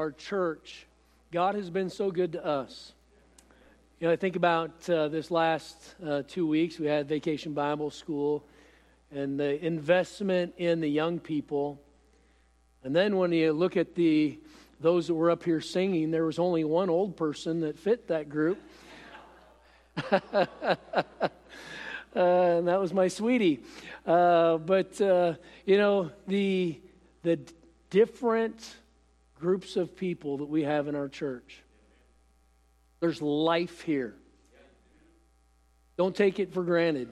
our church, God has been so good to us. You know, I think about uh, this last uh, two weeks. We had Vacation Bible School and the investment in the young people. And then when you look at the those that were up here singing, there was only one old person that fit that group. uh, and that was my sweetie. Uh, but uh, you know the the different groups of people that we have in our church. There's life here. Don't take it for granted.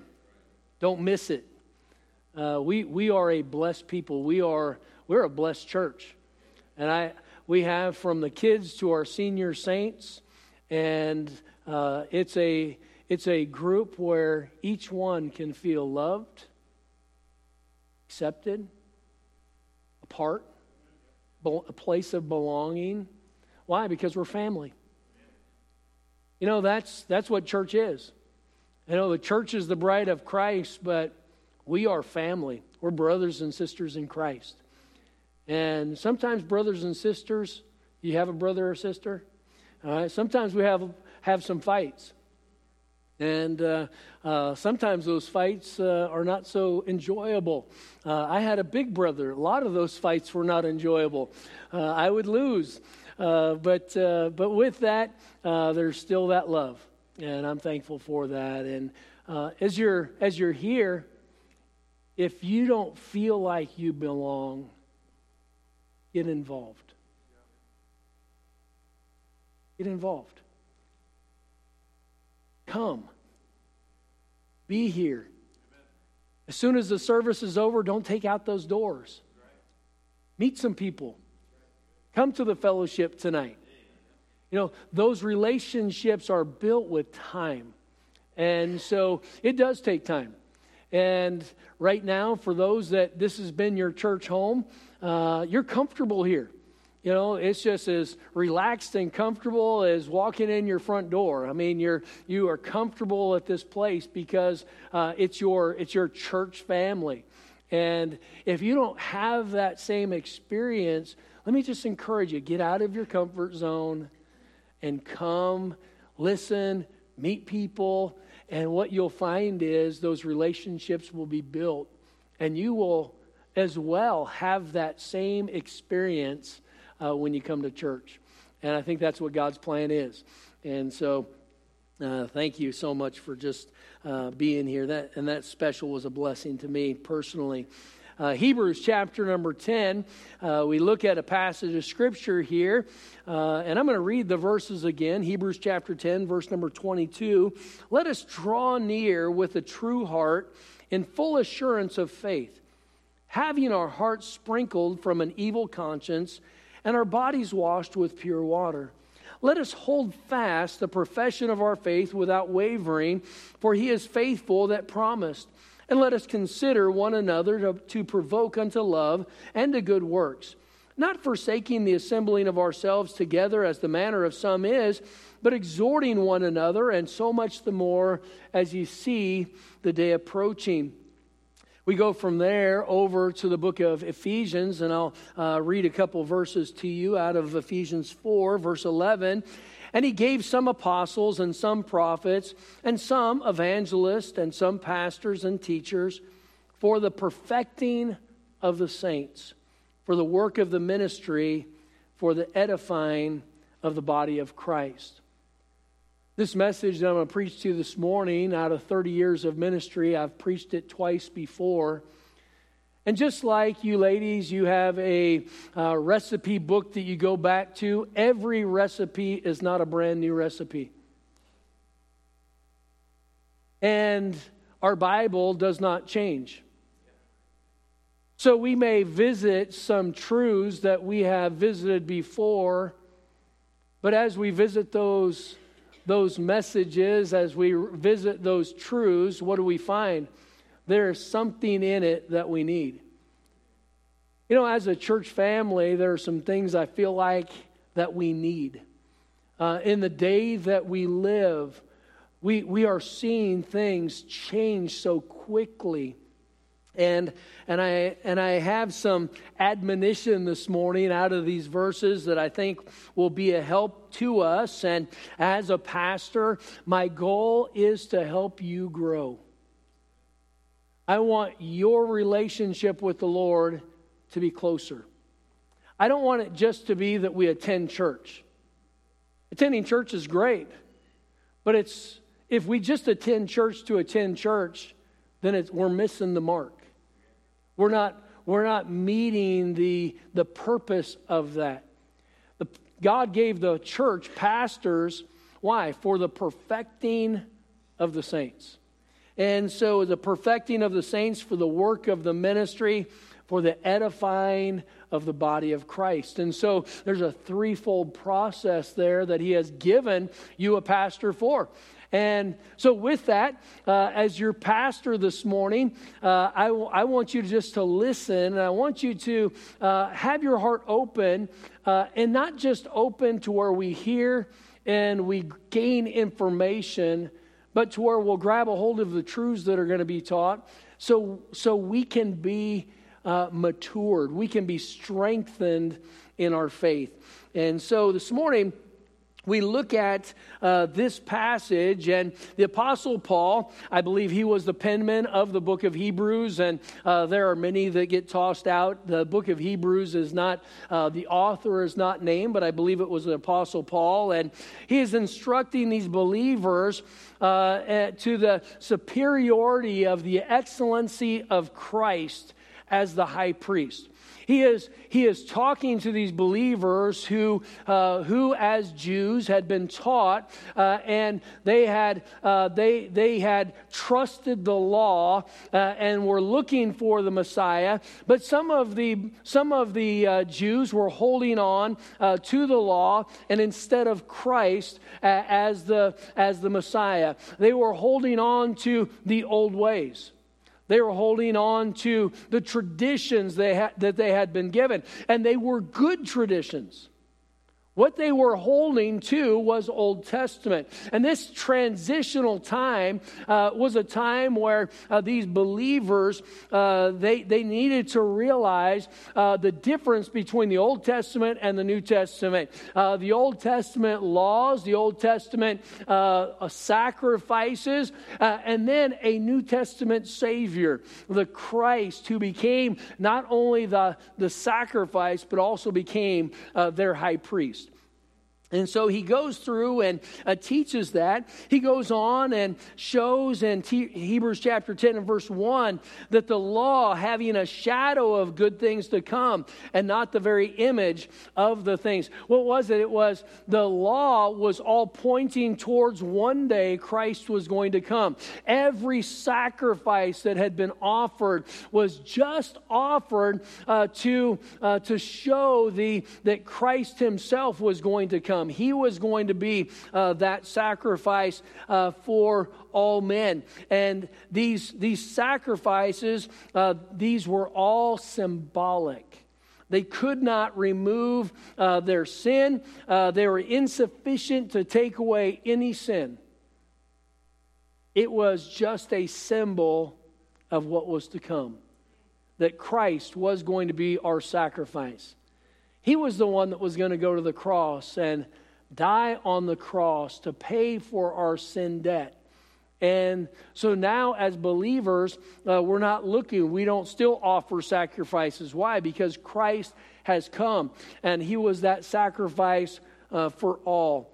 Don't miss it. Uh, we, we are a blessed people. We are, we're a blessed church. And I, we have from the kids to our senior saints, and uh, it's, a, it's a group where each one can feel loved, accepted, a part, a place of belonging. Why? Because we're family. You know, that's, that's what church is. You know, the church is the bride of Christ, but we are family. We're brothers and sisters in Christ. And sometimes, brothers and sisters, you have a brother or sister. All right. Sometimes we have, have some fights. And uh, uh, sometimes those fights uh, are not so enjoyable. Uh, I had a big brother. A lot of those fights were not enjoyable. Uh, I would lose. Uh, but, but with that, there's still that love. And I'm thankful for that. And as, you're, as you're here, if you don't feel like you belong, get involved. Get involved. Come. Be here. As soon as the service is over, don't take out those doors. Meet some people. Come to the fellowship tonight. You know, those relationships are built with time. And so it does take time. And right now, for those that this has been your church home, uh, you're comfortable here. You know, it's just as relaxed and comfortable as walking in your front door. I mean, you're you are comfortable at this place because uh, it's your it's your church family. And if you don't have that same experience, let me just encourage you: get out of your comfort zone and come, listen, meet people, and what you'll find is those relationships will be built, and you will as well have that same experience uh, when you come to church. And I think that's what God's plan is. And so, uh, thank you so much for just uh, being here. That and that special was a blessing to me personally. Uh, Hebrews chapter number 10, uh, we look at a passage of scripture here, uh, and I'm going to read the verses again. Hebrews chapter 10, verse number 22. Let us draw near with a true heart in full assurance of faith, having our hearts sprinkled from an evil conscience and our bodies washed with pure water. Let us hold fast the profession of our faith without wavering, for he is faithful that promised. And let us consider one another to, to, provoke unto love and to good works, not forsaking the assembling of ourselves together as the manner of some is, but exhorting one another, and so much the more as you see the day approaching. We go from there over to the book of Ephesians, and I'll uh, read a couple verses to you out of Ephesians 4, verse 11. And he gave some apostles and some prophets and some evangelists and some pastors and teachers for the perfecting of the saints, for the work of the ministry, for the edifying of the body of Christ. This message that I'm going to preach to you this morning, out of 30 years of ministry, I've preached it twice before. And just like you ladies, you have a uh, recipe book that you go back to, every recipe is not a brand new recipe. And our Bible does not change. So we may visit some truths that we have visited before, but as we visit those those messages, as we visit those truths, what do we find? There's something in it that we need. You know, as a church family, there are some things I feel like that we need. Uh, in the day that we live, we, we are seeing things change so quickly. And, and, I, and I have some admonition this morning out of these verses that I think will be a help to us. And as a pastor, my goal is to help you grow. I want your relationship with the Lord to be closer. I don't want it just to be that we attend church. Attending church is great, but it's if we just attend church to attend church, then we're missing the mark. We're not, we're not meeting the, the purpose of that. The, God gave the church pastors, why? For the perfecting of the saints. And so the perfecting of the saints for the work of the ministry, for the edifying of the body of Christ. And so there's a threefold process there that he has given you a pastor for. And so, with that, uh, as your pastor this morning, uh, I, w- I want you to just to listen, and I want you to uh, have your heart open, uh, and not just open to where we hear and we gain information, but to where we'll grab a hold of the truths that are going to be taught, so so we can be uh, matured, we can be strengthened in our faith. And so, this morning we look at uh, this passage, and the Apostle Paul, I believe he was the penman of the book of Hebrews, and uh, there are many that get tossed out. The book of Hebrews is not, uh, the author is not named, but I believe it was the Apostle Paul, and he is instructing these believers uh, eh, to the superiority of the excellency of Christ as the high priest. He is, he is talking to these believers who, uh, who as Jews, had been taught uh, and they had, uh, they, they had trusted the law uh, and were looking for the Messiah. But some of the, some of the uh, Jews were holding on uh, to the law and instead of Christ as, the, as the Messiah, they were holding on to the old ways. They were holding on to the traditions they ha- that they had been given, and they were good traditions. What they were holding to was Old Testament. And this transitional time uh, was a time where uh, these believers, uh, they, they needed to realize uh, the difference between the Old Testament and the New Testament. Uh, the Old Testament laws, the Old Testament uh, sacrifices, and then a New Testament Savior, the Christ, who became not only the, the sacrifice, but also became their high priest. And so he goes through and uh, teaches that. He goes on and shows in T- Hebrews chapter 10 and verse 1 that the law, having a shadow of good things to come and not the very image of the things. What was it? It was the law was all pointing towards one day Christ was going to come. Every sacrifice that had been offered was just offered uh, to, uh, to show the, that Christ himself was going to come He was going to be uh, that sacrifice uh, for all men. And these, these sacrifices, uh, these were all symbolic. They could not remove uh, their sin, uh, they were insufficient to take away any sin. It was just a symbol of what was to come that Christ was going to be our sacrifice. He was the one that was going to go to the cross and die on the cross to pay for our sin debt. And so now, as believers, uh, we're not looking, we don't still offer sacrifices. Why? Because Christ has come and he was that sacrifice uh, for all.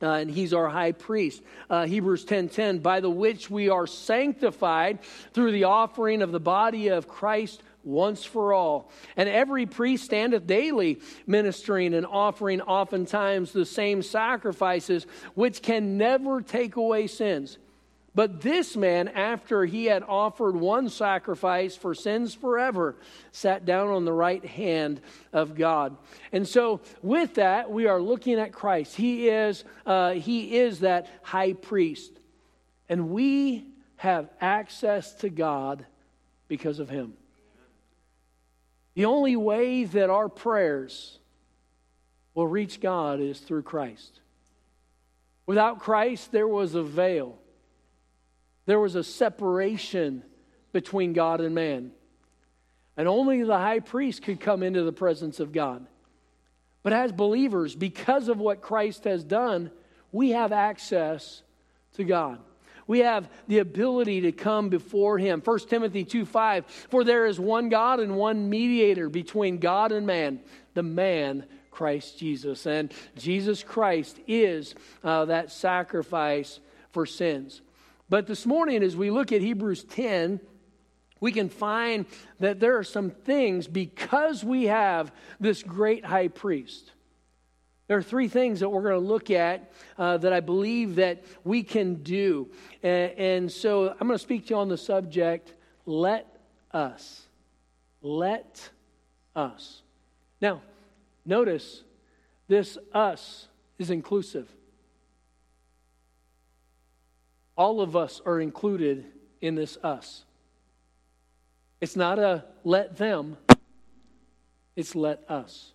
Uh, and he's our high priest. Uh, Hebrews 10:10, by the which we are sanctified through the offering of the body of Christ once for all. And every priest standeth daily ministering and offering oftentimes the same sacrifices, which can never take away sins. But this man, after he had offered one sacrifice for sins forever, sat down on the right hand of God. And so, with that, we are looking at Christ. He is, uh, he is that high priest. And we have access to God because of him. The only way that our prayers will reach God is through Christ. Without Christ, there was a veil, there was a separation between God and man. And only the high priest could come into the presence of God. But as believers, because of what Christ has done, we have access to God. We have the ability to come before him. 1 Timothy 2 5, for there is one God and one mediator between God and man, the man Christ Jesus. And Jesus Christ is uh, that sacrifice for sins. But this morning, as we look at Hebrews 10, we can find that there are some things because we have this great high priest. There are three things that we're going to look at uh, that I believe that we can do. And, and so I'm going to speak to you on the subject let us. Let us. Now, notice this us is inclusive. All of us are included in this us. It's not a let them, it's let us.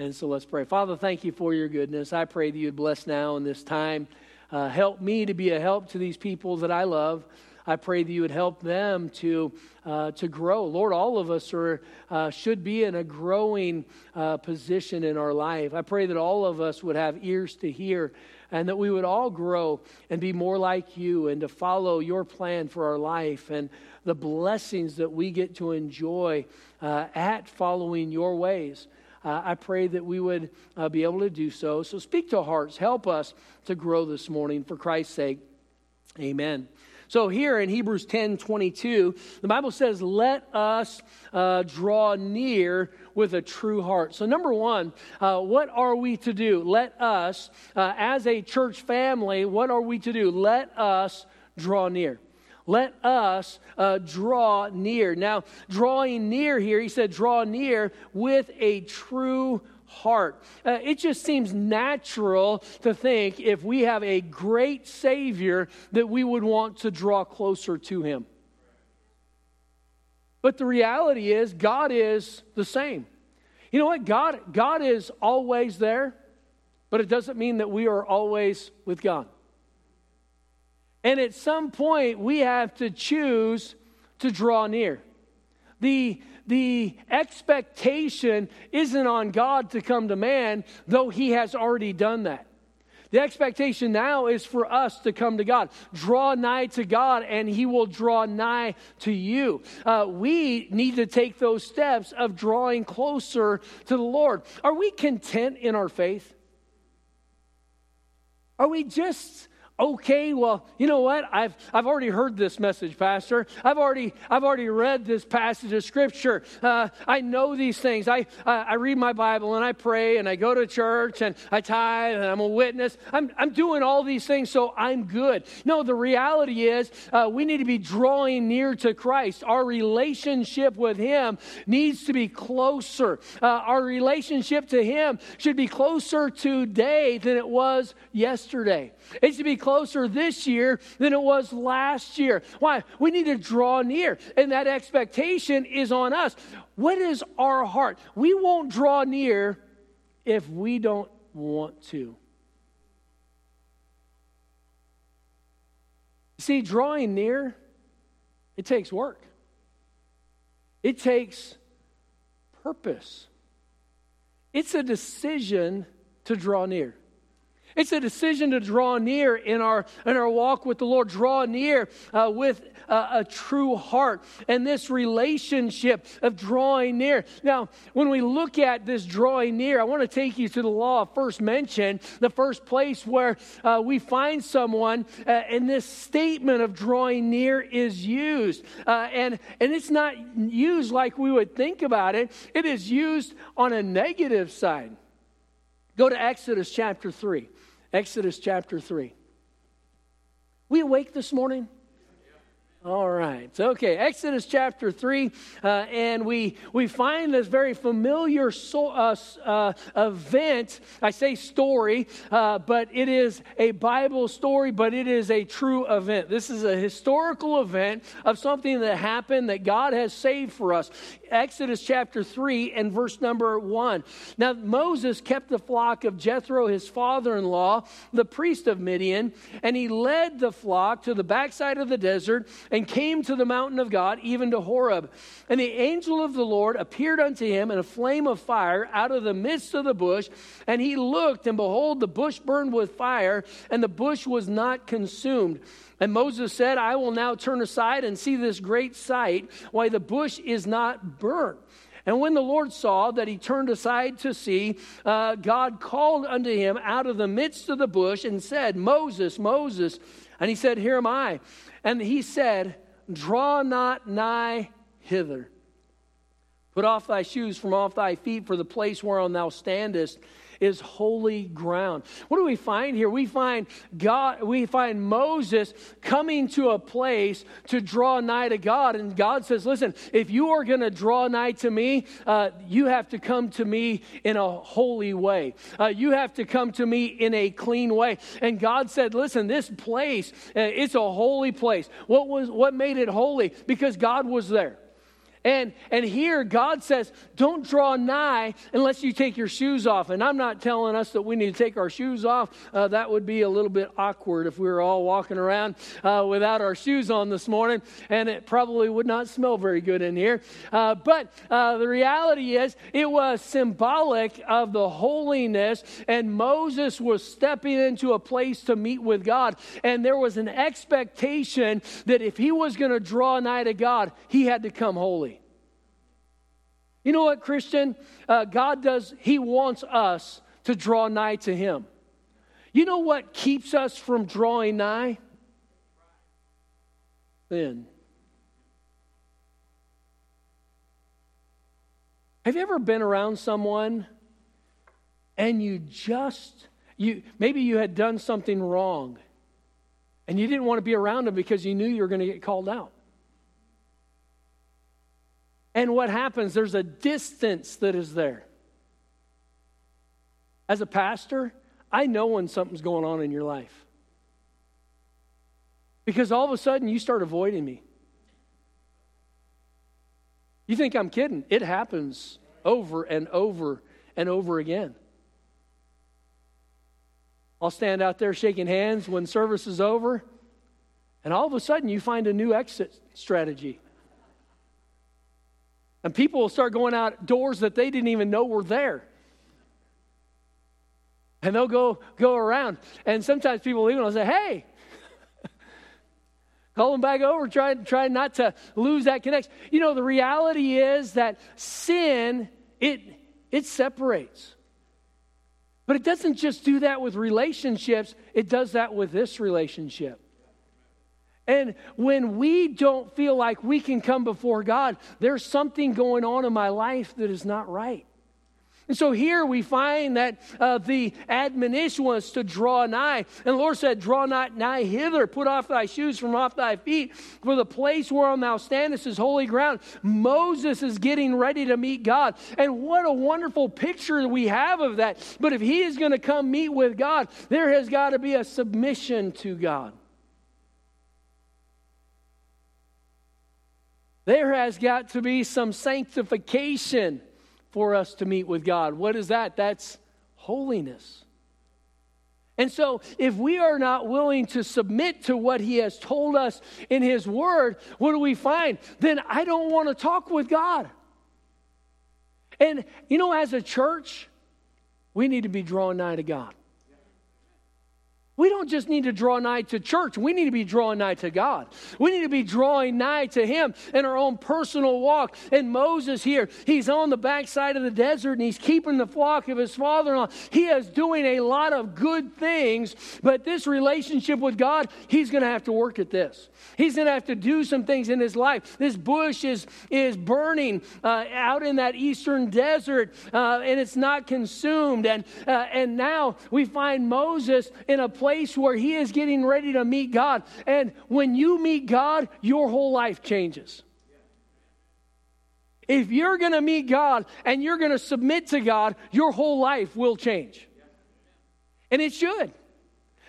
And so let's pray. Father, thank you for your goodness. I pray that you'd bless now in this time. Uh, help me to be a help to these people that I love. I pray that you would help them to, uh, to grow. Lord, all of us are, uh, should be in a growing uh, position in our life. I pray that all of us would have ears to hear and that we would all grow and be more like you and to follow your plan for our life and the blessings that we get to enjoy uh, at following your ways. Uh, I pray that we would uh, be able to do so. So speak to hearts. Help us to grow this morning for Christ's sake. Amen. So here in Hebrews 10 22, the Bible says, Let us uh, draw near with a true heart. So, number one, uh, what are we to do? Let us, uh, as a church family, what are we to do? Let us draw near. Let us uh, draw near. Now, drawing near here, he said, draw near with a true heart. Uh, it just seems natural to think if we have a great Savior that we would want to draw closer to Him. But the reality is, God is the same. You know what? God, God is always there, but it doesn't mean that we are always with God. And at some point, we have to choose to draw near. The, the expectation isn't on God to come to man, though he has already done that. The expectation now is for us to come to God. Draw nigh to God, and He will draw nigh to you. Uh, we need to take those steps of drawing closer to the Lord. Are we content in our faith? Are we just okay well you know what? I've, I've already heard this message pastor. I've already i've already read this passage of scripture. Uh, i know these things. I, I, I read my bible and i pray and i go to church and i tithe and i'm a witness. I'm, I'm doing all these things so i'm good. No the reality is uh, we need to be drawing near to christ. Our relationship with him needs to be closer. Uh, our relationship to him should be closer today than it was yesterday. It should be closer this year than it was last year. Why? We need to draw near, and that expectation is on us. What is our heart? We won't draw near if we don't want to. See, drawing near, it takes work. It takes purpose. It's a decision to draw near. It's a decision to draw near in our, in our walk with the Lord, draw near uh, with a true heart and this relationship of drawing near. Now, when we look at this drawing near, I want to take you to the law of first mention, the first place where uh, we find someone uh, and this statement of drawing near is used. Uh, and, and it's not used like we would think about it, it is used on a negative side. Go to Exodus chapter 3. Exodus chapter 3. We awake this morning? All right. Okay. Exodus chapter 3. Uh, and we, we find this very familiar so, uh, uh, event. I say story, uh, but it is a Bible story, but it is a true event. This is a historical event of something that happened that God has saved for us. Exodus chapter 3 and verse number 1. Now, Moses kept the flock of Jethro, his father in law, the priest of Midian, and he led the flock to the backside of the desert. And came to the mountain of God, even to Horeb. And the angel of the Lord appeared unto him in a flame of fire out of the midst of the bush. And he looked, and behold, the bush burned with fire, and the bush was not consumed. And Moses said, I will now turn aside and see this great sight, why the bush is not burnt. And when the Lord saw that he turned aside to see, uh, God called unto him out of the midst of the bush and said, Moses, Moses. And he said, Here am I. And he said, Draw not nigh hither. Put off thy shoes from off thy feet, for the place whereon thou standest is holy ground. What do we find here? We find God, we find Moses coming to a place to draw nigh to God. And God says, Listen, if you are going to draw nigh to me, uh, you have to come to me in a holy way. Uh, you have to come to me in a clean way. And God said, Listen, this place, uh, it's a holy place. What was what made it holy? Because God was there. And, and here God says, don't draw nigh unless you take your shoes off. And I'm not telling us that we need to take our shoes off. Uh, that would be a little bit awkward if we were all walking around uh, without our shoes on this morning. And it probably would not smell very good in here. Uh, but uh, the reality is, it was symbolic of the holiness. And Moses was stepping into a place to meet with God. And there was an expectation that if he was going to draw nigh to God, he had to come holy. You know what, Christian? Uh, God does, He wants us to draw nigh to Him. You know what keeps us from drawing nigh? Then. Have you ever been around someone and you just, you maybe you had done something wrong and you didn't want to be around them because you knew you were going to get called out? And what happens? There's a distance that is there. As a pastor, I know when something's going on in your life. Because all of a sudden you start avoiding me. You think I'm kidding? It happens over and over and over again. I'll stand out there shaking hands when service is over, and all of a sudden you find a new exit strategy. And people will start going out doors that they didn't even know were there. And they'll go go around. And sometimes people leave and will say, hey, call them back over, try, try not to lose that connection. You know, the reality is that sin, it it separates. But it doesn't just do that with relationships, it does that with this relationship. And when we don't feel like we can come before God, there's something going on in my life that is not right. And so here we find that uh, the admonition was to draw nigh. And the Lord said, Draw not nigh hither, put off thy shoes from off thy feet, for the place whereon thou standest is holy ground. Moses is getting ready to meet God. And what a wonderful picture we have of that. But if he is going to come meet with God, there has got to be a submission to God. There has got to be some sanctification for us to meet with God. What is that? That's holiness. And so, if we are not willing to submit to what He has told us in His Word, what do we find? Then I don't want to talk with God. And, you know, as a church, we need to be drawn nigh to God. We don't just need to draw nigh to church. We need to be drawing nigh to God. We need to be drawing nigh to Him in our own personal walk. And Moses here, he's on the backside of the desert and he's keeping the flock of his father in law. He is doing a lot of good things, but this relationship with God, he's going to have to work at this. He's going to have to do some things in his life. This bush is, is burning uh, out in that eastern desert uh, and it's not consumed. And, uh, and now we find Moses in a place place where he is getting ready to meet God. And when you meet God, your whole life changes. If you're going to meet God and you're going to submit to God, your whole life will change. And it should.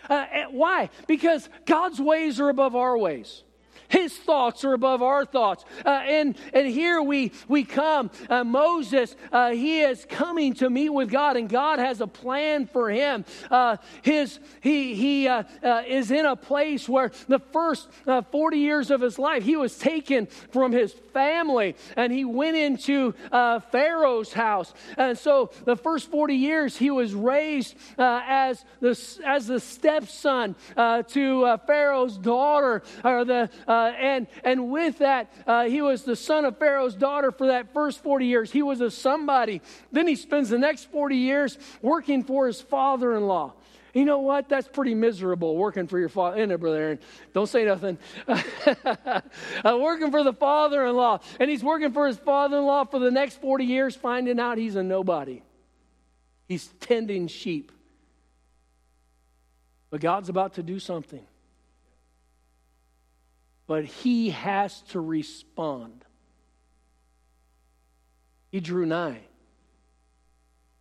Uh, why? Because God's ways are above our ways. His thoughts are above our thoughts. Uh, and, and here we, we come. Uh, Moses, uh, he is coming to meet with God, and God has a plan for him. Uh, his, he he uh, uh, is in a place where the first 40 years of his life, he was taken from his family and he went into Pharaoh's house. And so the first 40 years, he was raised as, the, as the stepson to Pharaoh's daughter. Or the, and, and with that, he was the son of Pharaoh's daughter for that first 40 years. He was a somebody. Then he spends the next 40 years working for his father in law. You know what? That's pretty miserable working for your father. In it, brother Aaron. Don't say nothing. uh, working for the father in law. And he's working for his father in law for the next 40 years, finding out he's a nobody. He's tending sheep. But God's about to do something. But he has to respond. He drew nigh.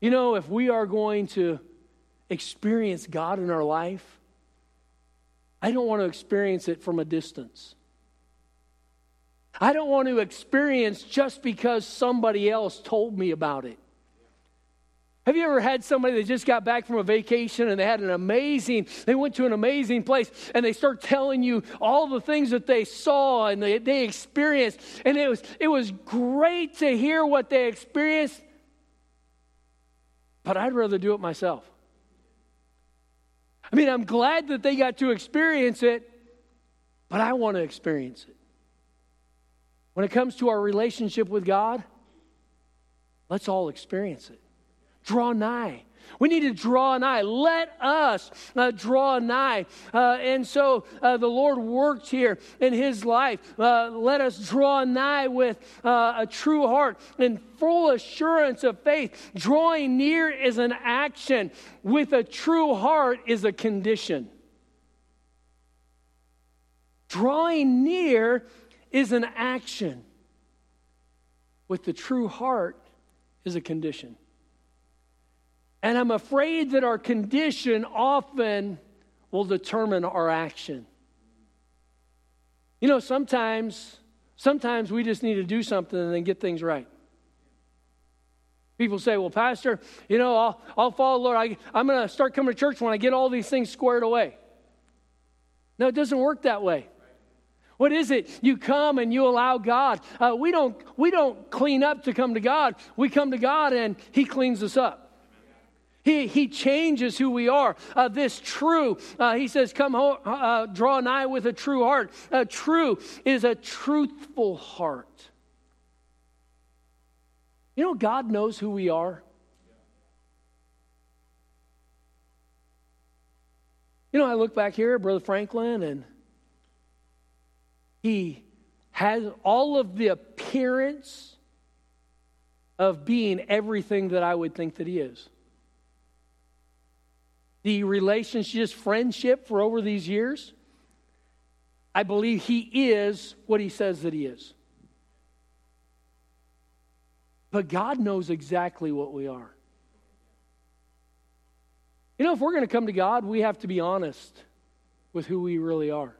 You know, if we are going to experience God in our life, I don't want to experience it from a distance. I don't want to experience just because somebody else told me about it. Have you ever had somebody that just got back from a vacation and they had an amazing, they went to an amazing place and they start telling you all the things that they saw and they, they experienced. And it was, it was great to hear what they experienced, but I'd rather do it myself. I mean, I'm glad that they got to experience it, but I want to experience it. When it comes to our relationship with God, let's all experience it. Draw nigh. We need to draw nigh. Let us uh, draw nigh. Uh, and so uh, the Lord worked here in his life. Uh, let us draw nigh with uh, a true heart and full assurance of faith. Drawing near is an action, with a true heart is a condition. Drawing near is an action, with the true heart is a condition. And I'm afraid that our condition often will determine our action. You know, sometimes, sometimes we just need to do something and then get things right. People say, well, Pastor, you know, I'll, I'll follow Lord. I, I'm going to start coming to church when I get all these things squared away. No, it doesn't work that way. What is it? You come and you allow God. Uh, we, don't, we don't clean up to come to God. We come to God and He cleans us up. He, he changes who we are. Uh, this true, uh, he says, come ho- uh, draw nigh with a true heart. Uh, true is a truthful heart. You know, God knows who we are. You know, I look back here, Brother Franklin, and he has all of the appearance of being everything that I would think that he is the relationship, friendship for over these years, I believe he is what he says that he is. But God knows exactly what we are. You know, if we're going to come to God, we have to be honest with who we really are.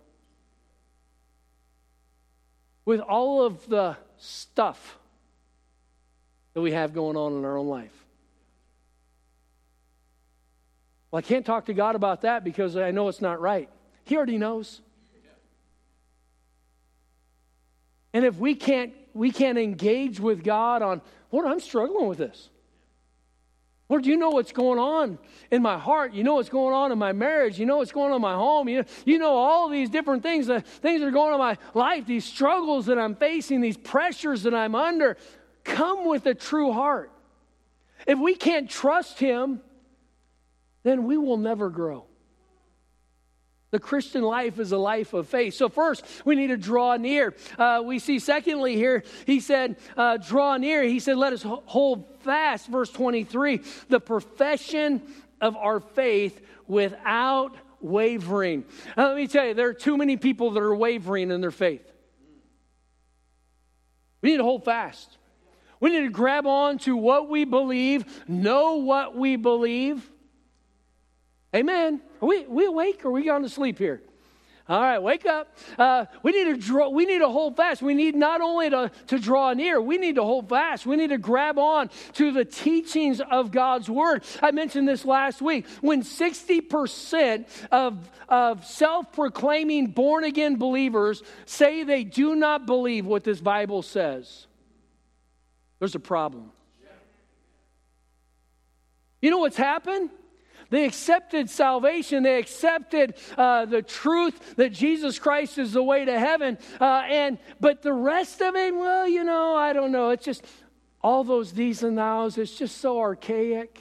With all of the stuff that we have going on in our own life. Well, I can't talk to God about that because I know it's not right. He already knows. And if we can't we can't engage with God on, Lord, I'm struggling with this. Lord, you know what's going on in my heart. You know what's going on in my marriage. You know what's going on in my home. You know, you know all these different things, the things that are going on in my life, these struggles that I'm facing, these pressures that I'm under. Come with a true heart. If we can't trust Him, then we will never grow. The Christian life is a life of faith. So, first, we need to draw near. Uh, we see, secondly, here, he said, uh, draw near. He said, let us hold fast, verse 23, the profession of our faith without wavering. Uh, let me tell you, there are too many people that are wavering in their faith. We need to hold fast. We need to grab on to what we believe, know what we believe Amen. Are we, we awake or are we gone to sleep here? All right, wake up. Uh, we need to draw, we need to hold fast. We need not only to, to draw near, we need to hold fast. We need to grab on to the teachings of God's word. I mentioned this last week. When 60% of, of self proclaiming born again believers say they do not believe what this Bible says, there's a problem. You know what's happened? They accepted salvation. They accepted uh, the truth that Jesus Christ is the way to heaven. Uh, and but the rest of it, well, you know, I don't know. It's just all those these and thous. It's just so archaic.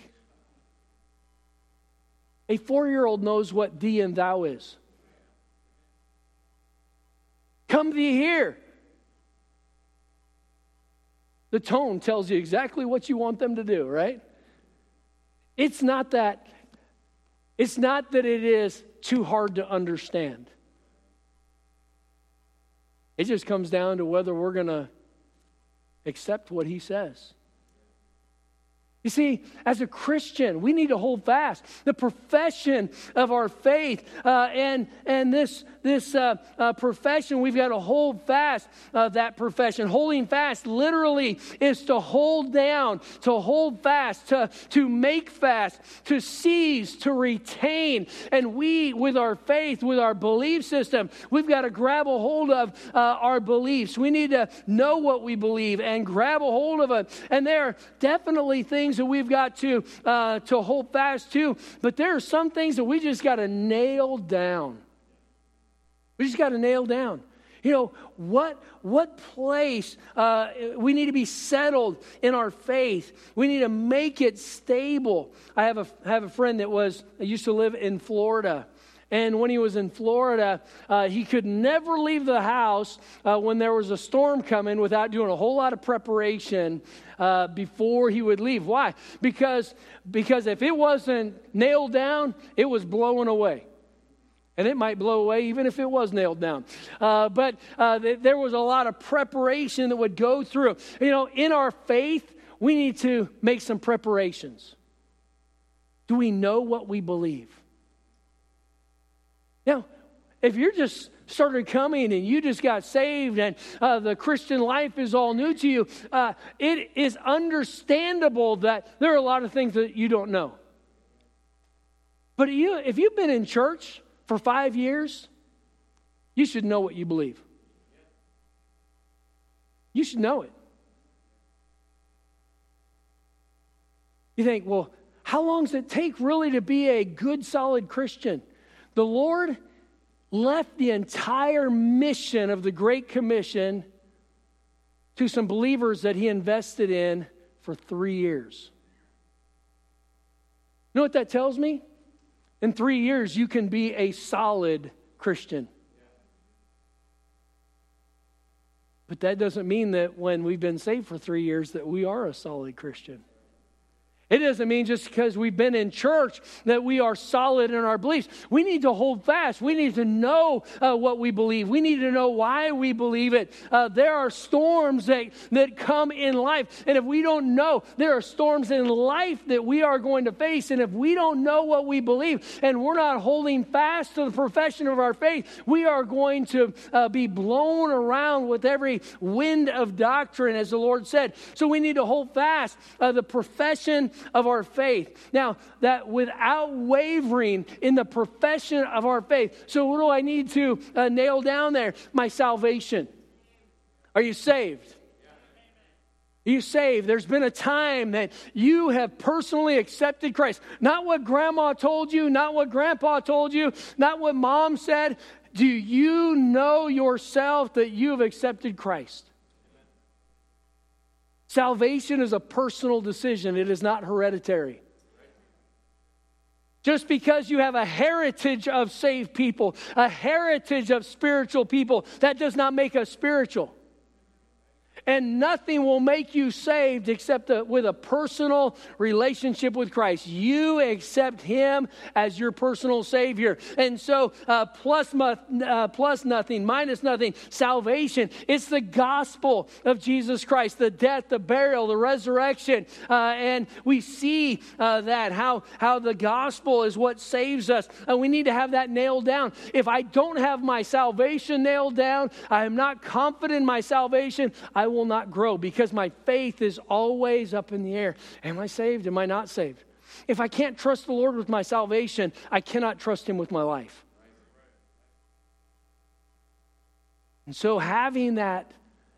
A four-year-old knows what thee and thou is. Come thee here. The tone tells you exactly what you want them to do, right? It's not that it's not that it is too hard to understand. It just comes down to whether we're going to accept what he says. You see, as a Christian, we need to hold fast the profession of our faith. Uh, and, and this, this uh, uh, profession, we've got to hold fast uh, that profession. Holding fast literally is to hold down, to hold fast, to, to make fast, to seize, to retain. And we, with our faith, with our belief system, we've got to grab a hold of uh, our beliefs. We need to know what we believe and grab a hold of it. And there are definitely things that we've got to, uh, to hold fast to, but there are some things that we just got to nail down. We just got to nail down. You know, what, what place uh, we need to be settled in our faith. We need to make it stable. I have a, have a friend that was, used to live in Florida. And when he was in Florida, uh, he could never leave the house uh, when there was a storm coming without doing a whole lot of preparation uh, before he would leave. Why? Because, because if it wasn't nailed down, it was blowing away. And it might blow away even if it was nailed down. Uh, but uh, th- there was a lot of preparation that would go through. You know, in our faith, we need to make some preparations. Do we know what we believe? Now, if you're just started coming and you just got saved and uh, the Christian life is all new to you, uh, it is understandable that there are a lot of things that you don't know. But you, if you've been in church for five years, you should know what you believe. You should know it. You think, well, how long does it take really to be a good, solid Christian? The Lord left the entire mission of the Great Commission to some believers that he invested in for three years. You know what that tells me? In three years, you can be a solid Christian. But that doesn't mean that when we've been saved for three years that we are a solid Christian. It doesn't mean just because we've been in church that we are solid in our beliefs. We need to hold fast. We need to know uh, what we believe. We need to know why we believe it. Uh, there are storms that, that come in life. And if we don't know, there are storms in life that we are going to face. And if we don't know what we believe and we're not holding fast to the profession of our faith, we are going to uh, be blown around with every wind of doctrine, as the Lord said. So we need to hold fast uh, the profession of our faith. Now, that without wavering in the profession of our faith. So, what do I need to uh, nail down there? My salvation. Are you saved? You saved? There's been a time that you have personally accepted Christ. Not what grandma told you, not what grandpa told you, not what mom said. Do you know yourself that you have accepted Christ? Salvation is a personal decision, it is not hereditary. Just because you have a heritage of saved people, a heritage of spiritual people, that does not make us spiritual. And nothing will make you saved except a, with a personal relationship with Christ. You accept Him as your personal Savior. And so, uh, plus, uh, plus nothing, minus nothing, salvation. It's the gospel of Jesus Christ, the death, the burial, the resurrection. Uh, and we see uh, that, how, how the gospel is what saves us. And we need to have that nailed down. If I don't have my salvation nailed down, I am not confident in my salvation, I will not grow because my faith is always up in the air. Am I saved? Am I not saved? If I can't trust the Lord with my salvation, I cannot trust Him with my life. And so, having that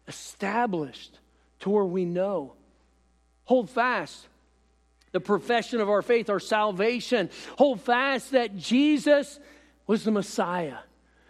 established to where we know, hold fast the profession of our faith, our salvation, hold fast that Jesus was the Messiah.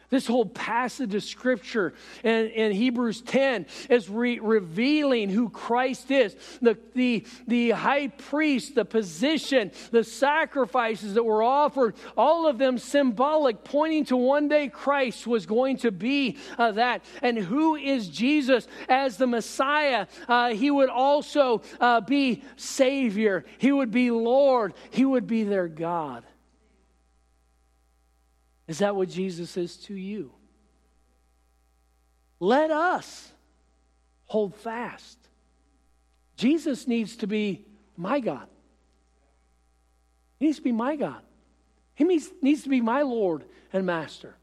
This whole passage of scripture in, in Hebrews 10 is re- revealing who Christ is. The, the, the high priest, the position, the sacrifices that were offered, all of them symbolic, pointing to one day Christ was going to be uh, that. And who is Jesus as the Messiah? Uh, he would also uh, be Savior, He would be Lord, He would be their God. Is that what Jesus is to you? Let us hold fast. Jesus needs to be my God. He needs to be my God. He needs, needs to be my Lord and Master.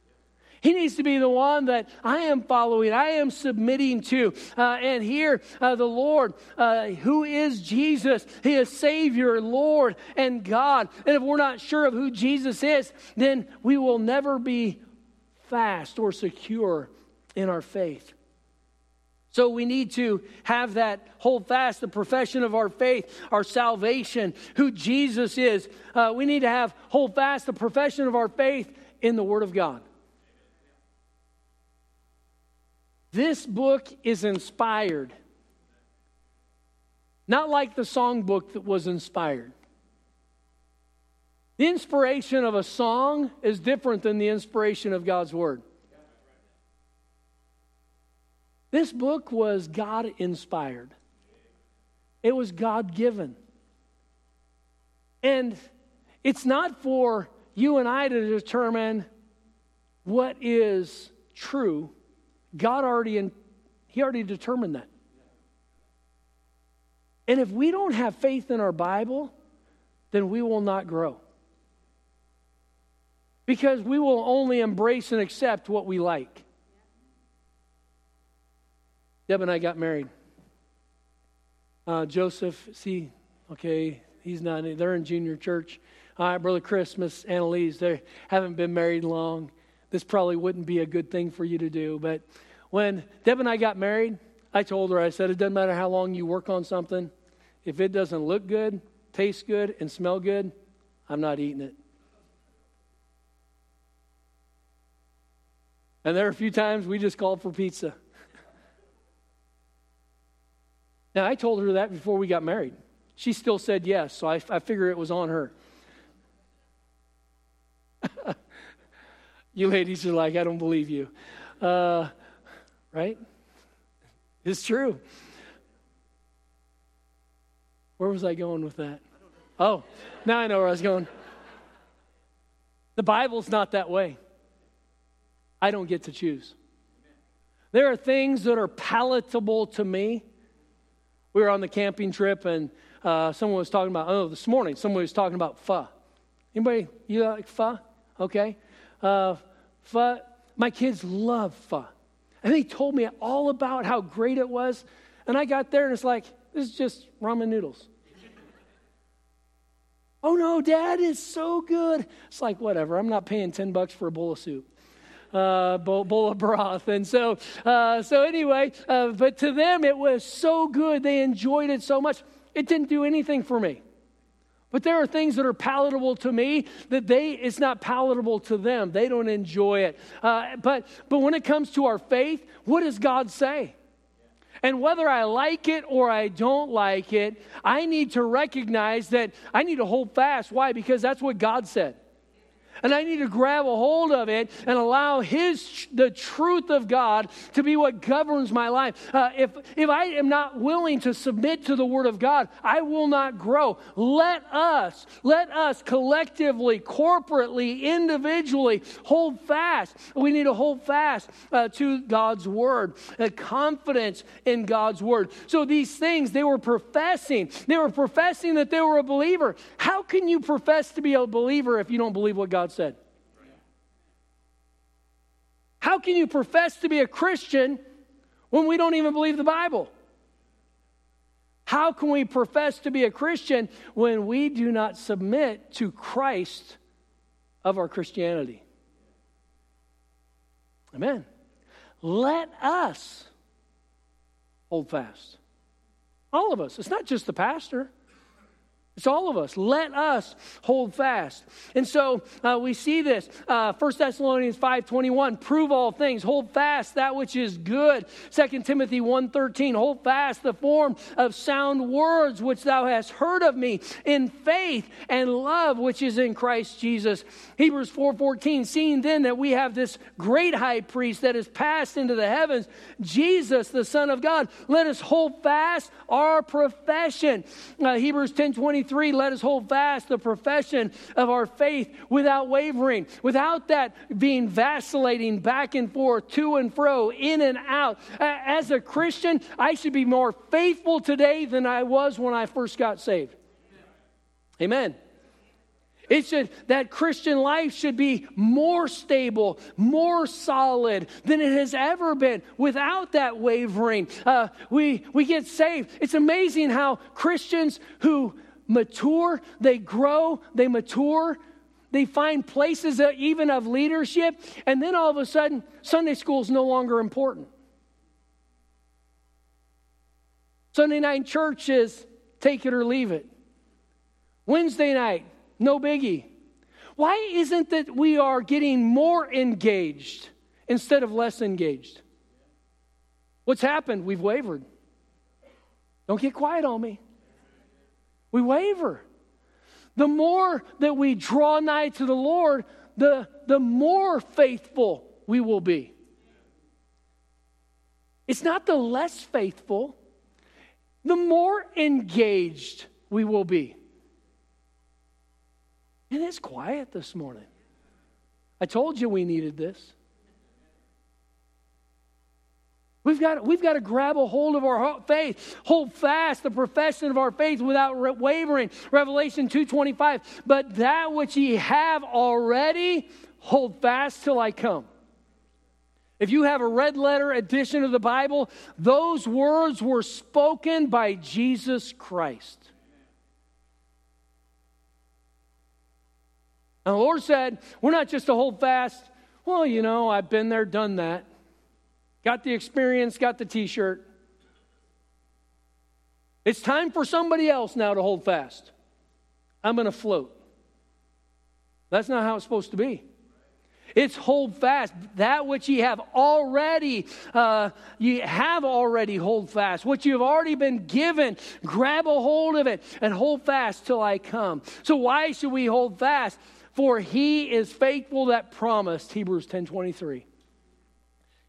He needs to be the one that I am following, I am submitting to. Uh, and here, uh, the Lord, uh, who is Jesus, He is Savior, Lord, and God. And if we're not sure of who Jesus is, then we will never be fast or secure in our faith. So we need to have that hold fast the profession of our faith, our salvation, who Jesus is. Uh, we need to have hold fast the profession of our faith in the Word of God. This book is inspired. Not like the songbook that was inspired. The inspiration of a song is different than the inspiration of God's Word. This book was God inspired, it was God given. And it's not for you and I to determine what is true God already, in, He already determined that. And if we don't have faith in our Bible, then we will not grow. Because we will only embrace and accept what we like. Deb and I got married. Uh, Joseph, see, okay, he's not, they're in junior church. All right, Brother Christmas, Annalise, they haven't been married long. This probably wouldn't be a good thing for you to do, but when Deb and I got married, I told her, I said, it doesn't matter how long you work on something. If it doesn't look good, taste good, and smell good, I'm not eating it. And there are a few times we just called for pizza. now, I told her that before we got married. She still said yes, so I, I figure it was on her. you ladies are like, I don't believe you. Uh, right? It's true. Where was I going with that? Oh, now I know where I was going. The Bible's not that way. I don't get to choose. There are things that are palatable to me. We were on the camping trip, and uh, someone was talking about, oh, this morning, someone was talking about pho. Anybody, you like pho? Okay. Uh, pho, my kids love pho. And they told me all about how great it was. And I got there and it's like, this is just ramen noodles. oh no, dad, it's so good. It's like, whatever, I'm not paying 10 bucks for a bowl of soup. Uh, bowl, bowl, of broth. And so, uh, so anyway, uh, but to them it was so good. They enjoyed it so much. It didn't do anything for me. But there are things that are palatable to me that they it's not palatable to them. They don't enjoy it. Uh, but but when it comes to our faith, what does God say? And whether I like it or I don't like it, I need to recognize that I need to hold fast. Why? Because that's what God said. And I need to grab a hold of it and allow His, the truth of God to be what governs my life. Uh, if, if I am not willing to submit to the Word of God, I will not grow. Let us, let us collectively, corporately, individually hold fast. We need to hold fast uh, to God's Word, a confidence in God's Word. So these things they were professing, they were professing that they were a believer. How can you profess to be a believer if you don't believe what God said? How can you profess to be a Christian when we don't even believe the Bible? How can we profess to be a Christian when we do not submit to Christ of our Christianity? Amen. Let us hold fast. All of us. It's not just the pastor. It's all of us. Let us hold fast. And so uh, we see this. Uh, 1 Thessalonians 5.21, prove all things. Hold fast that which is good. 2 Timothy 1.13, hold fast the form of sound words which thou hast heard of me in faith and love which is in Christ Jesus. Hebrews 4.14, seeing then that we have this great high priest that is passed into the heavens, Jesus, the Son of God, let us hold fast our profession. Uh, Hebrews 10.23, 23, let us hold fast the profession of our faith without wavering, without that being vacillating back and forth, to and fro, in and out. As a Christian, I should be more faithful today than I was when I first got saved. Amen. It should, that Christian life should be more stable, more solid than it has ever been without that wavering. Uh, we, we get saved. It's amazing how Christians who mature, they grow, they mature, they find places even of leadership, and then all of a sudden, Sunday school is no longer important. Sunday night church is take it or leave it. Wednesday night, no biggie. Why isn't that we are getting more engaged instead of less engaged? What's happened? We've wavered. Don't get quiet on me. We waver. The more that we draw nigh to the Lord, the, the more faithful we will be. It's not the less faithful, the more engaged we will be. And it's quiet this morning. I told you we needed this. We've got, we've got to grab a hold of our faith, hold fast the profession of our faith without wavering. Revelation 2.25, but that which ye have already, hold fast till I come. If you have a red letter edition of the Bible, those words were spoken by Jesus Christ. And the Lord said, We're not just to hold fast. Well, you know, I've been there, done that. Got the experience, got the t shirt. It's time for somebody else now to hold fast. I'm going to float. That's not how it's supposed to be. It's hold fast that which ye have already, uh, ye have already hold fast. What you have already been given, grab a hold of it and hold fast till I come. So why should we hold fast? For he is faithful that promised, Hebrews 10 23.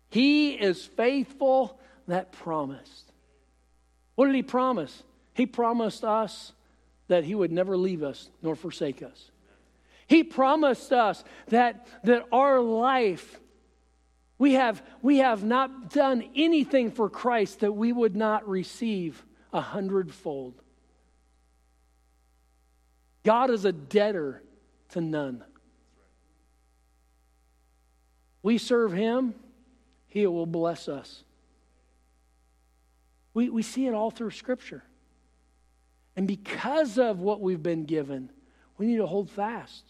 He is faithful that promised. What did he promise? He promised us that he would never leave us nor forsake us. He promised us that, that our life, we have, we have not done anything for Christ that we would not receive a hundredfold. God is a debtor to none. We serve him he will bless us. We, we see it all through Scripture. And because of what we've been given, we need to hold fast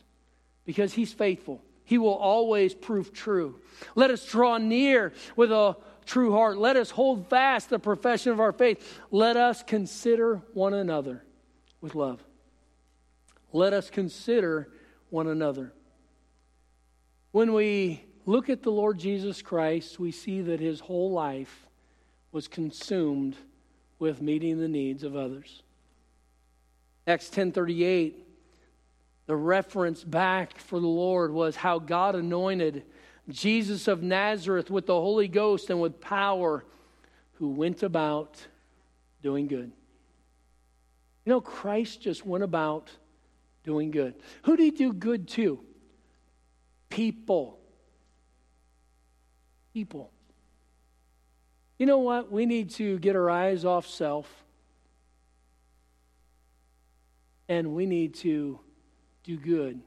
because He's faithful. He will always prove true. Let us draw near with a true heart. Let us hold fast the profession of our faith. Let us consider one another with love. Let us consider one another. When we look at the Lord Jesus Christ, we see that his whole life was consumed with meeting the needs of others. Acts 10:38 The reference back for the Lord was how God anointed Jesus of Nazareth with the Holy Ghost and with power, who went about doing good. You know, Christ just went about doing good. Who did he do good to? People. People. You know what? We need to get our eyes off self and we need to do good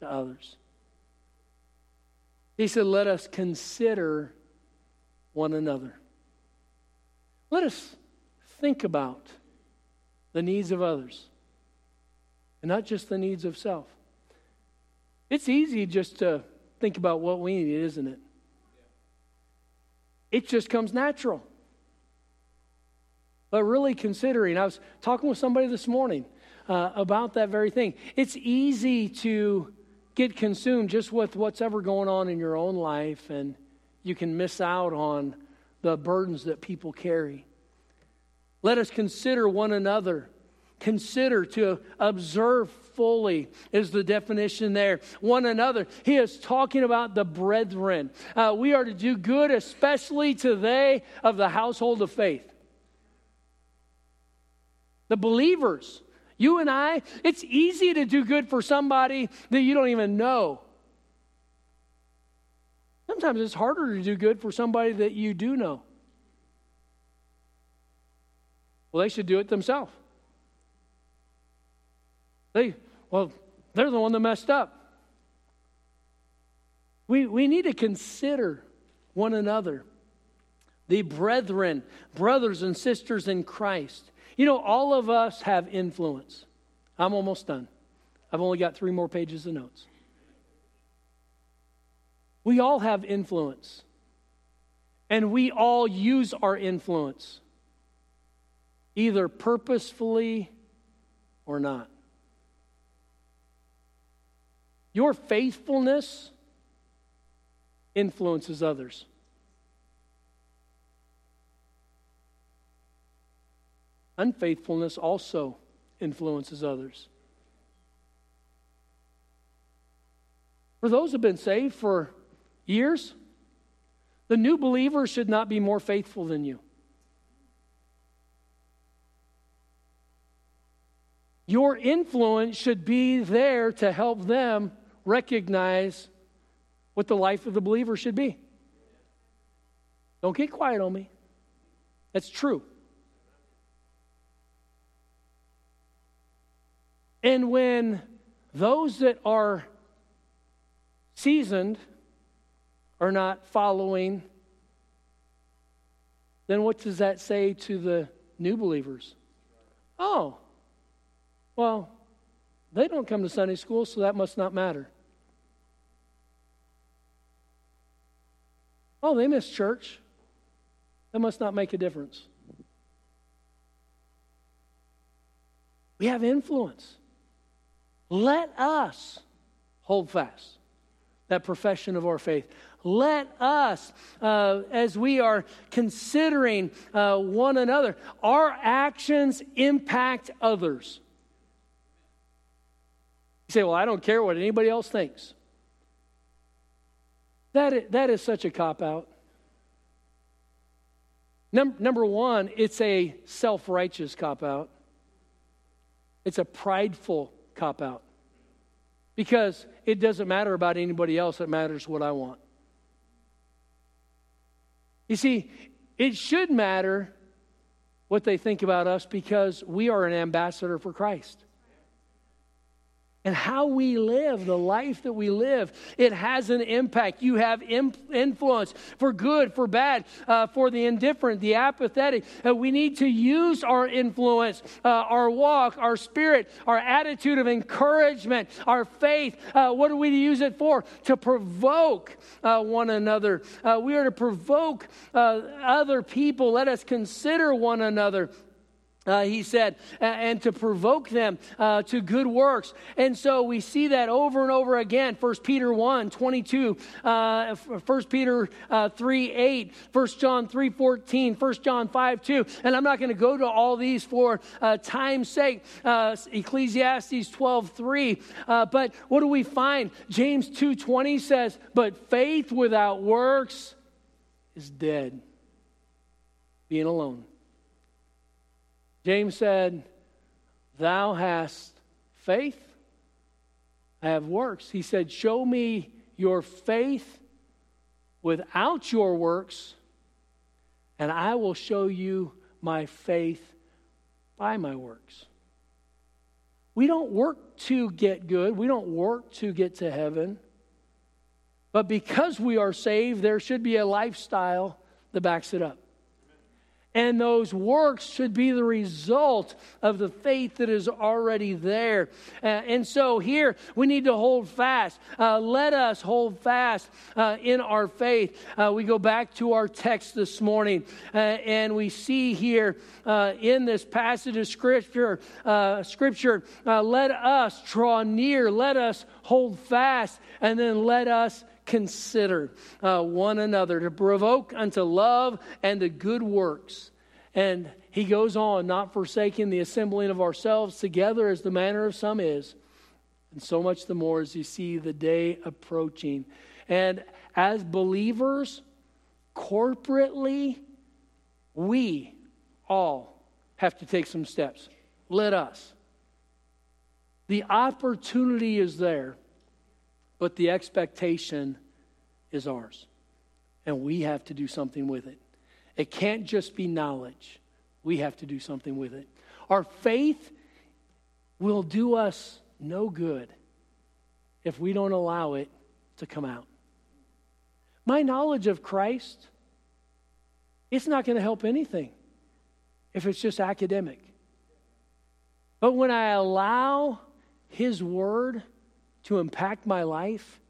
to others. He said, Let us consider one another. Let us think about the needs of others and not just the needs of self. It's easy just to think about what we need, isn't it? It just comes natural. But really considering, I was talking with somebody this morning uh, about that very thing. It's easy to get consumed just with what's ever going on in your own life, and you can miss out on the burdens that people carry. Let us consider one another. Consider to observe fully is the definition there. One another. He is talking about the brethren. Uh, we are to do good, especially to they of the household of faith. The believers. You and I, it's easy to do good for somebody that you don't even know. Sometimes it's harder to do good for somebody that you do know. Well, they should do it themselves. They, well, they're the one that messed up. We, we need to consider one another, the brethren, brothers and sisters in Christ. You know, all of us have influence. I'm almost done. I've only got three more pages of notes. We all have influence. And we all use our influence, either purposefully or not. Your faithfulness influences others. Unfaithfulness also influences others. For those who have been saved for years, the new believer should not be more faithful than you. Your influence should be there to help them recognize what the life of the believer should be. Don't get quiet on me. That's true. And when those that are seasoned are not following, then what does that say to the new believers? Oh, well, they don't come to Sunday school, so that must not matter. Oh, they miss church. That must not make a difference. We have influence. Let us hold fast that profession of our faith. Let us, uh, as we are considering uh, one another, our actions impact others. You say, Well, I don't care what anybody else thinks. That is, that is such a cop out. Num- number one, it's a self righteous cop out, it's a prideful cop out. Because it doesn't matter about anybody else, it matters what I want. You see, it should matter what they think about us because we are an ambassador for Christ and how we live, the life that we live, it has an impact. You have influence for good, for bad, uh, for the indifferent, the apathetic. Uh, we need to use our influence, uh, our walk, our spirit, our attitude of encouragement, our faith. Uh, what do we to use it for? To provoke uh, one another. We are to provoke other people. Let us consider one another. Uh, he said, and to provoke them uh, to good works. And so we see that over and over again. 1 Peter 1 22, uh, 1 Peter uh, 3 8, 1 John 3 14, 1 John 5 2. And I'm not going to go to all these for uh, time's sake. Uh, Ecclesiastes 12 3. but what do we find? James 2 20 says, But faith without works is dead. Being alone. James said, Thou hast faith, I have works. He said, Show me your faith without your works, and I will show you my faith by my works. We don't work to get good, we don't work to get to heaven. But because we are saved, there should be a lifestyle that backs it up. And those works should be the result of the faith that is already there. Uh, and so here we need to hold fast. Uh, let us hold fast uh, in our faith. Uh, we go back to our text this morning uh, and we see here uh, in this passage of scripture, scripture let us draw near, let us hold fast, and then let us consider uh, one another, to provoke unto love and to good works. And he goes on, not forsaking the assembling of ourselves together as the manner of some is, and so much the more as you see the day approaching. And as believers, corporately, we all have to take some steps. Let us. The opportunity is there but the expectation is ours. And we have to do something with it. It can't just be knowledge, we have to do something with it. Our faith will do us no good if we don't allow it to come out. My knowledge of Christ, it's not going to help anything if it's just academic. But when I allow His Word, to impact my life,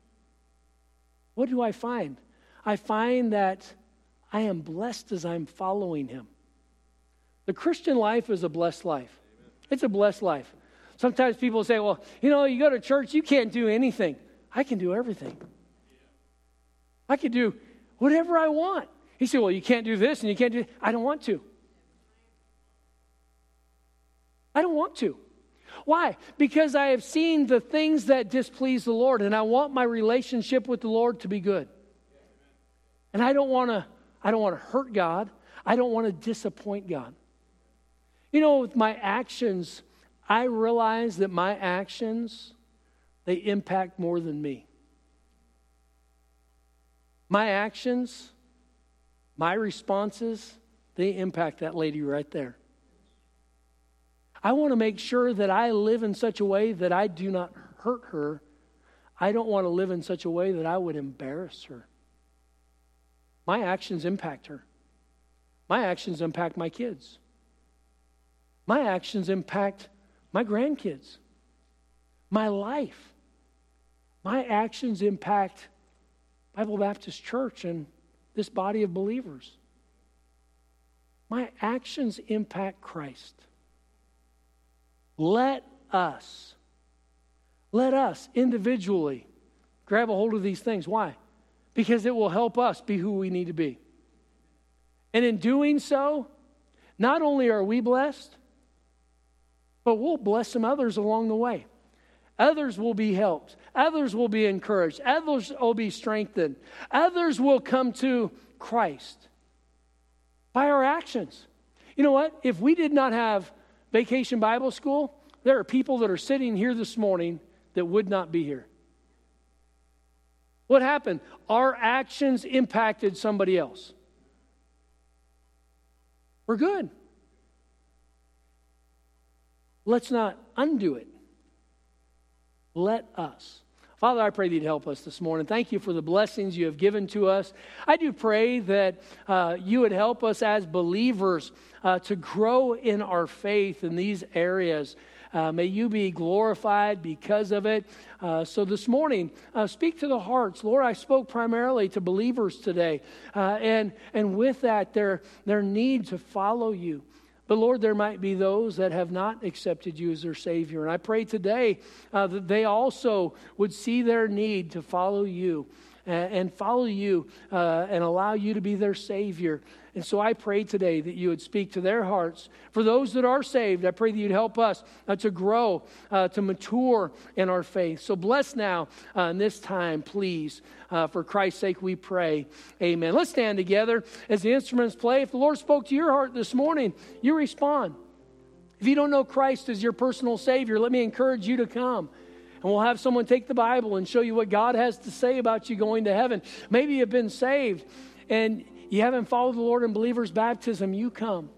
what do I find? I find that I am blessed as I'm following him. The Christian life is a blessed life. It's a blessed life. Sometimes people say, well, you know, you go to church, you can't do anything. I can do everything. I can do whatever I want. He said, well, you can't do this and you can't do I don't want to. I don't want to. Why? Because I have seen the things that displease the Lord, and I want my relationship with the Lord to be good. And I don't want to I don't want to hurt God. I don't want to disappoint God. You know, with my actions, I realize that my actions they impact more than me. My actions, my responses, they impact that lady right there. I want to make sure that I live in such a way that I do not hurt her. I don't want to live in such a way that I would embarrass her. My actions impact her. My actions impact my kids. My actions impact my grandkids, my life. My actions impact Bible Baptist Church and this body of believers. My actions impact Christ. Let us, let us individually grab a hold of these things. Why? Because it will help us be who we need to be. And in doing so, not only are we blessed, but we'll bless some others along the way. Others will be helped. Others will be encouraged. Others will be strengthened. Others will come to Christ by our actions. You know what? If we did not have Vacation Bible School, there are people that are sitting here this morning that would not be here. What happened? Our actions impacted somebody else. We're good. Let's not undo it. Let us. Father, I pray that you'd help us this morning. Thank you for the blessings you have given to us. I do pray that uh, you would help us as believers uh, to grow in our faith in these areas. Uh, may you be glorified because of it. Uh, so this morning, uh, speak to the hearts. Lord, I spoke primarily to believers today. Uh, and, and with that, their, their need to follow you. But Lord, there might be those that have not accepted you as their Savior. And I pray today uh, that they also would see their need to follow you and, follow you uh, and allow you to be their Savior. And so I pray today that you would speak to their hearts. For those that are saved, I pray that you'd help us uh, to grow, uh, to mature in our faith. So bless now uh, in this time, please. Uh, for Christ's sake, we pray. Amen. Let's stand together as the instruments play. If the Lord spoke to your heart this morning, you respond. If you don't know Christ as your personal Savior, let me encourage you to come. And we'll have someone take the Bible and show you what God has to say about you going to heaven. Maybe you've been saved and you haven't followed the Lord in believer's baptism, you come.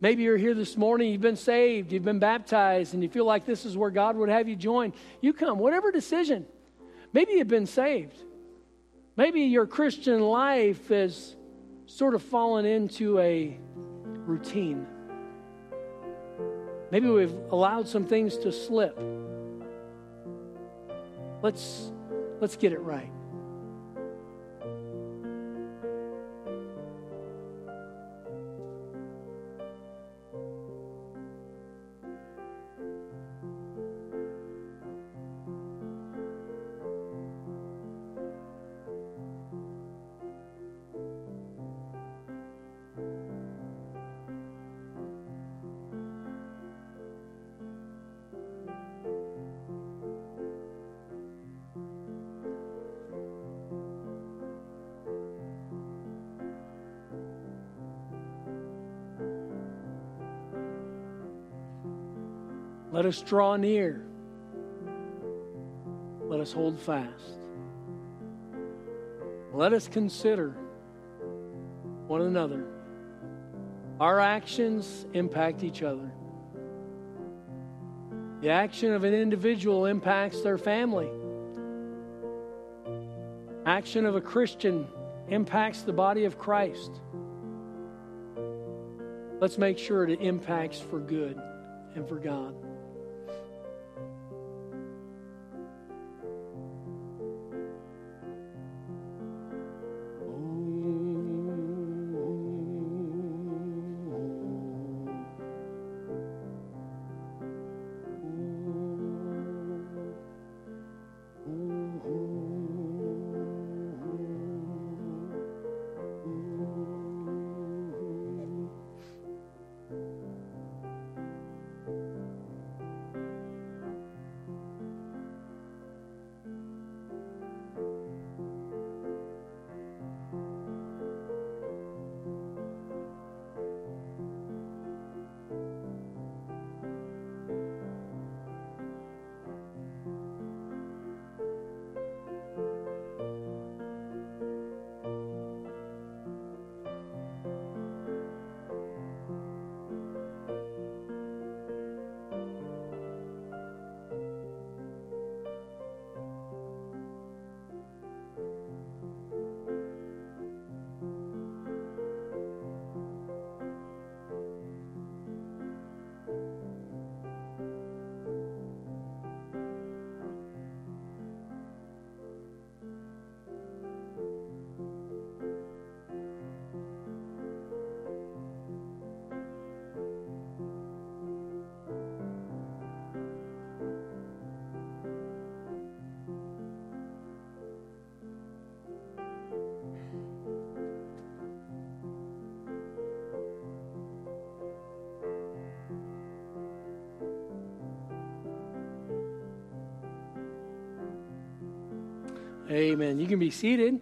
Maybe you're here this morning, you've been saved, you've been baptized, and you feel like this is where God would have you join. You come, whatever decision. Maybe you've been saved. Maybe your Christian life has sort of fallen into a routine. Maybe we've allowed some things to slip. Let's, let's get it right. Let us draw near. Let us hold fast. Let us consider one another. Our actions impact each other. The action of an individual impacts their family. Action of a Christian impacts the body of Christ. Let's make sure it impacts for good and for God. Amen. You can be seated.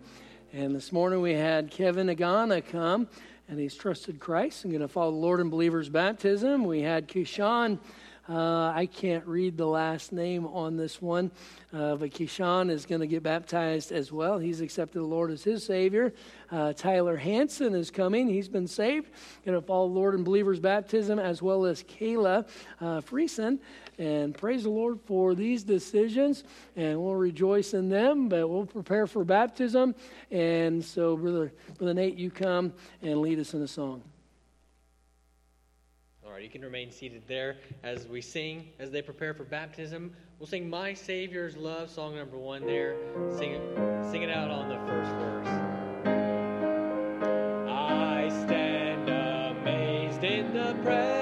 And this morning we had Kevin Agana come, and he's trusted Christ and going to follow the Lord in believers' baptism. We had Kishan. Uh, I can't read the last name on this one, uh, but Kishan is going to get baptized as well. He's accepted the Lord as his Savior. Uh, Tyler Hanson is coming. He's been saved. Going to follow Lord and believers' baptism, as well as Kayla uh, Friesen. And praise the Lord for these decisions, and we'll rejoice in them, but we'll prepare for baptism. And so, Brother, Brother Nate, you come and lead us in a song. You can remain seated there as we sing, as they prepare for baptism. We'll sing My Savior's Love, song number one there. Sing sing it out on the first verse. I stand amazed in the presence.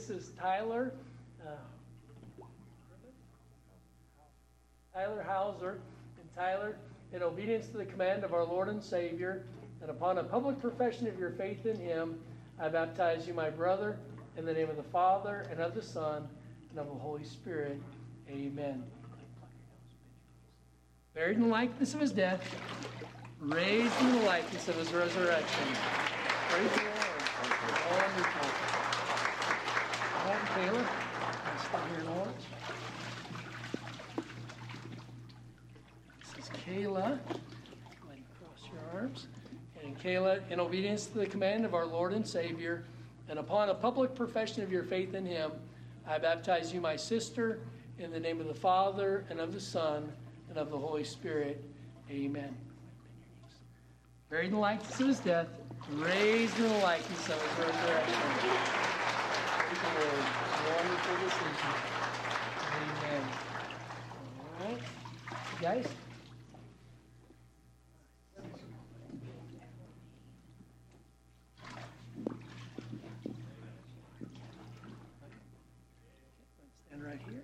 This is Tyler. Uh, Tyler Hauser. And Tyler, in obedience to the command of our Lord and Savior, and upon a public profession of your faith in Him, I baptize you, my brother, in the name of the Father, and of the Son, and of the Holy Spirit. Amen. Buried in the likeness of his death, raised in the likeness of his resurrection. Praise the Lord. Wonderful. All right, Taylor, let's here and watch. This is Kayla. Go ahead and cross your arms. And Kayla, in obedience to the command of our Lord and Savior, and upon a public profession of your faith in Him, I baptize you, my sister, in the name of the Father, and of the Son, and of the Holy Spirit. Amen. Buried in the likeness of his death, raised in the likeness of his resurrection. Wonderful. Amen. All right. You guys? Stand right here.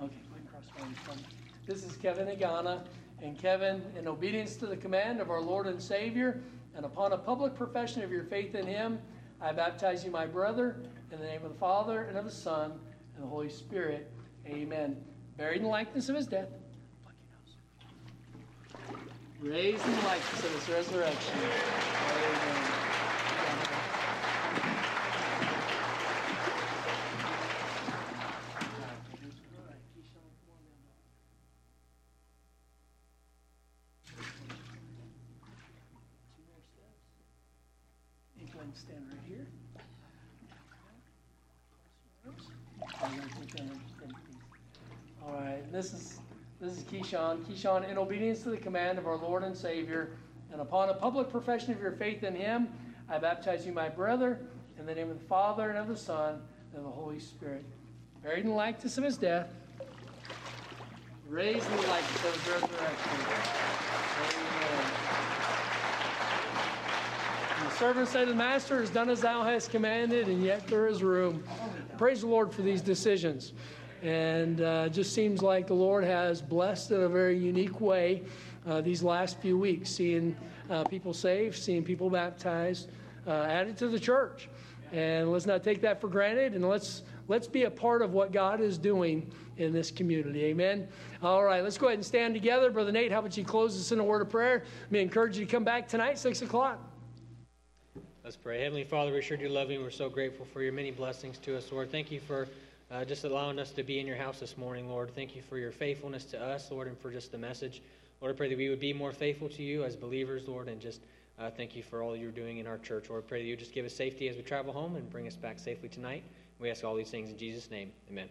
Okay, for. This is Kevin Agana. And Kevin, in obedience to the command of our Lord and Savior, and upon a public profession of your faith in Him, I baptize you, my brother, in the name of the Father, and of the Son, and the Holy Spirit. Amen. Buried in the likeness of His death, raised in the likeness of His resurrection. Amen. You go ahead and stand right here. All right, this is this is Keyshawn. Keyshawn, in obedience to the command of our Lord and Savior, and upon a public profession of your faith in Him, I baptize you, my brother, in the name of the Father and of the Son and of the Holy Spirit. Buried in the likeness of His death, raised in the likeness of His resurrection. Amen. The servant said to the master, has done as thou hast commanded, and yet there is room. Praise the Lord for these decisions. And uh, just seems like the Lord has blessed in a very unique way uh, these last few weeks, seeing uh, people saved, seeing people baptized, uh, added to the church. And let's not take that for granted, and let's let's be a part of what God is doing in this community. Amen. All right, let's go ahead and stand together. Brother Nate, how about you close us in a word of prayer? Me encourage you to come back tonight, 6 o'clock. Let's pray. Heavenly Father, we sure do love you. We're so grateful for your many blessings to us, Lord. Thank you for uh, just allowing us to be in your house this morning, Lord. Thank you for your faithfulness to us, Lord, and for just the message. Lord, I pray that we would be more faithful to you as believers, Lord, and just uh, thank you for all you're doing in our church. Lord, I pray that you just give us safety as we travel home and bring us back safely tonight. We ask all these things in Jesus' name. Amen.